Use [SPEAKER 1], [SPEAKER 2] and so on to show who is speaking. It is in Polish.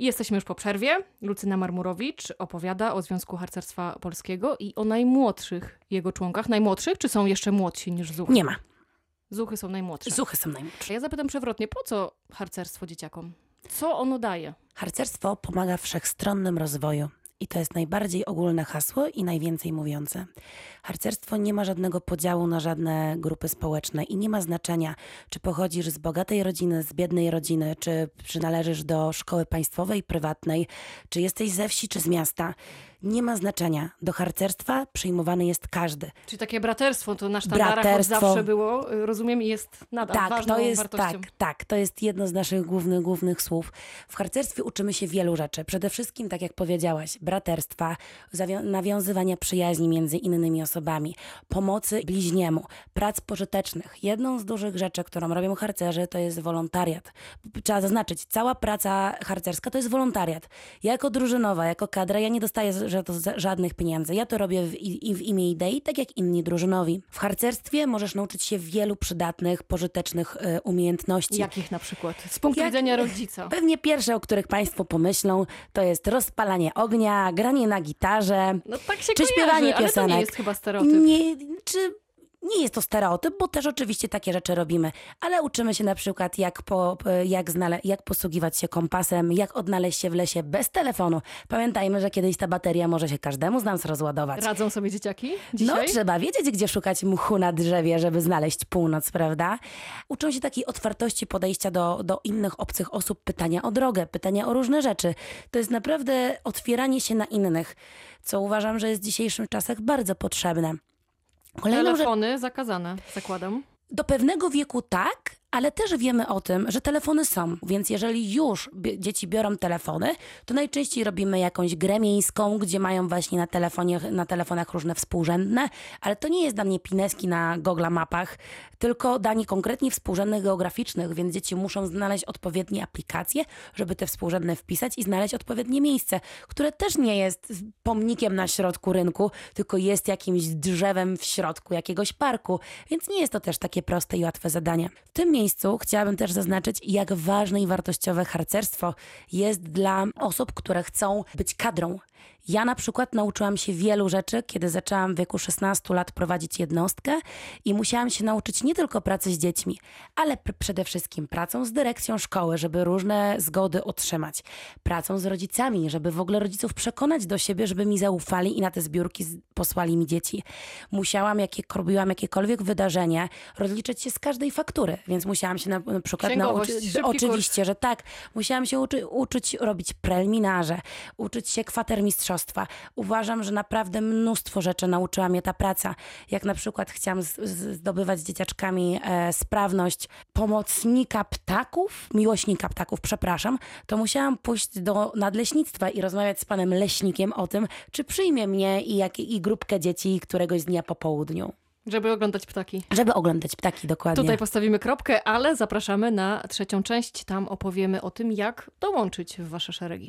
[SPEAKER 1] I jesteśmy już po przerwie. Lucyna Marmurowicz opowiada o Związku Harcerstwa Polskiego i o najmłodszych jego członkach. Najmłodszych, czy są jeszcze młodsi niż Zuchy?
[SPEAKER 2] Nie ma.
[SPEAKER 1] Zuchy są najmłodsze.
[SPEAKER 2] Zuchy są najmłodsze.
[SPEAKER 1] Ja zapytam przewrotnie, po co harcerstwo dzieciakom? Co ono daje?
[SPEAKER 2] Harcerstwo pomaga wszechstronnym rozwoju. I to jest najbardziej ogólne hasło i najwięcej mówiące. Harcerstwo nie ma żadnego podziału na żadne grupy społeczne i nie ma znaczenia, czy pochodzisz z bogatej rodziny, z biednej rodziny, czy przynależysz do szkoły państwowej, prywatnej, czy jesteś ze wsi, czy z miasta. Nie ma znaczenia. Do harcerstwa przyjmowany jest każdy.
[SPEAKER 1] Czyli takie braterstwo to na sztandarach od
[SPEAKER 2] Braterstwo.
[SPEAKER 1] zawsze było, rozumiem, i jest nadal
[SPEAKER 2] Tak,
[SPEAKER 1] ważną
[SPEAKER 2] to jest
[SPEAKER 1] wartością.
[SPEAKER 2] tak, tak, to jest jedno z naszych głównych, głównych słów. W harcerstwie uczymy się wielu rzeczy. Przede wszystkim, tak jak powiedziałaś, braterstwa, nawiązywania przyjaźni między innymi osobami, pomocy bliźniemu, prac pożytecznych. Jedną z dużych rzeczy, którą robią harcerzy, to jest wolontariat. Trzeba zaznaczyć, cała praca harcerska to jest wolontariat. Ja jako drużynowa, jako kadra, ja nie dostaję żadnych pieniędzy. Ja to robię w, i, w imię idei, tak jak inni drużynowi. W harcerstwie możesz nauczyć się wielu przydatnych, pożytecznych e, umiejętności.
[SPEAKER 1] Jakich na przykład? Z punktu
[SPEAKER 2] Jak-
[SPEAKER 1] widzenia rodzica.
[SPEAKER 2] Pewnie pierwsze, o których Państwo pomyślą, to jest rozpalanie ognia, granie na gitarze,
[SPEAKER 1] No tak się
[SPEAKER 2] czy
[SPEAKER 1] kojarzy,
[SPEAKER 2] śpiewanie
[SPEAKER 1] ale to
[SPEAKER 2] piosenek.
[SPEAKER 1] nie jest chyba stereotyp.
[SPEAKER 2] Nie, czy nie jest to stereotyp, bo też oczywiście takie rzeczy robimy, ale uczymy się na przykład jak, po, jak, znale, jak posługiwać się kompasem, jak odnaleźć się w lesie bez telefonu. Pamiętajmy, że kiedyś ta bateria może się każdemu z nas rozładować.
[SPEAKER 1] Radzą sobie dzieciaki
[SPEAKER 2] No,
[SPEAKER 1] dzisiaj?
[SPEAKER 2] trzeba wiedzieć, gdzie szukać mchu na drzewie, żeby znaleźć północ, prawda? Uczą się takiej otwartości podejścia do, do innych obcych osób, pytania o drogę, pytania o różne rzeczy. To jest naprawdę otwieranie się na innych, co uważam, że jest w dzisiejszych czasach bardzo potrzebne. Kolejną
[SPEAKER 1] Telefony zakazane, zakładam.
[SPEAKER 2] do pewnego wieku tak, ale też wiemy o tym, że telefony są. Więc jeżeli już dzieci biorą telefony, to najczęściej robimy jakąś grę miejską, gdzie mają właśnie na, telefonie, na telefonach różne współrzędne, ale to nie jest danie pineski na Google Mapach, tylko danie konkretnie współrzędnych geograficznych, więc dzieci muszą znaleźć odpowiednie aplikacje, żeby te współrzędne wpisać i znaleźć odpowiednie miejsce, które też nie jest pomnikiem na środku rynku, tylko jest jakimś drzewem w środku jakiegoś parku, więc nie jest to też takie proste i łatwe zadanie. W tym miejscu chciałabym też zaznaczyć, jak ważne i wartościowe harcerstwo jest dla osób, które chcą być kadrą. Ja na przykład nauczyłam się wielu rzeczy, kiedy zaczęłam w wieku 16 lat prowadzić jednostkę i musiałam się nauczyć nie tylko pracy z dziećmi, ale pr- przede wszystkim pracą z dyrekcją szkoły, żeby różne zgody otrzymać, pracą z rodzicami, żeby w ogóle rodziców przekonać do siebie, żeby mi zaufali i na te zbiórki posłali mi dzieci. Musiałam, jakie, robiłam jakiekolwiek wydarzenie, rozliczyć się z każdej faktury, więc musiałam się na, na przykład nauczyć,
[SPEAKER 1] szybki kurs.
[SPEAKER 2] oczywiście, że tak, musiałam się uczy, uczyć robić preliminarze, uczyć się kwatermistrzostwa. Uważam, że naprawdę mnóstwo rzeczy nauczyła mnie ta praca. Jak na przykład chciałam zdobywać z dzieciaczkami e, sprawność pomocnika ptaków, miłośnika ptaków, przepraszam, to musiałam pójść do nadleśnictwa i rozmawiać z panem leśnikiem o tym, czy przyjmie mnie i, jak, i grupkę dzieci któregoś dnia po południu.
[SPEAKER 1] Żeby oglądać ptaki.
[SPEAKER 2] Żeby oglądać ptaki dokładnie.
[SPEAKER 1] Tutaj postawimy kropkę, ale zapraszamy na trzecią część. Tam opowiemy o tym, jak dołączyć w wasze szeregi.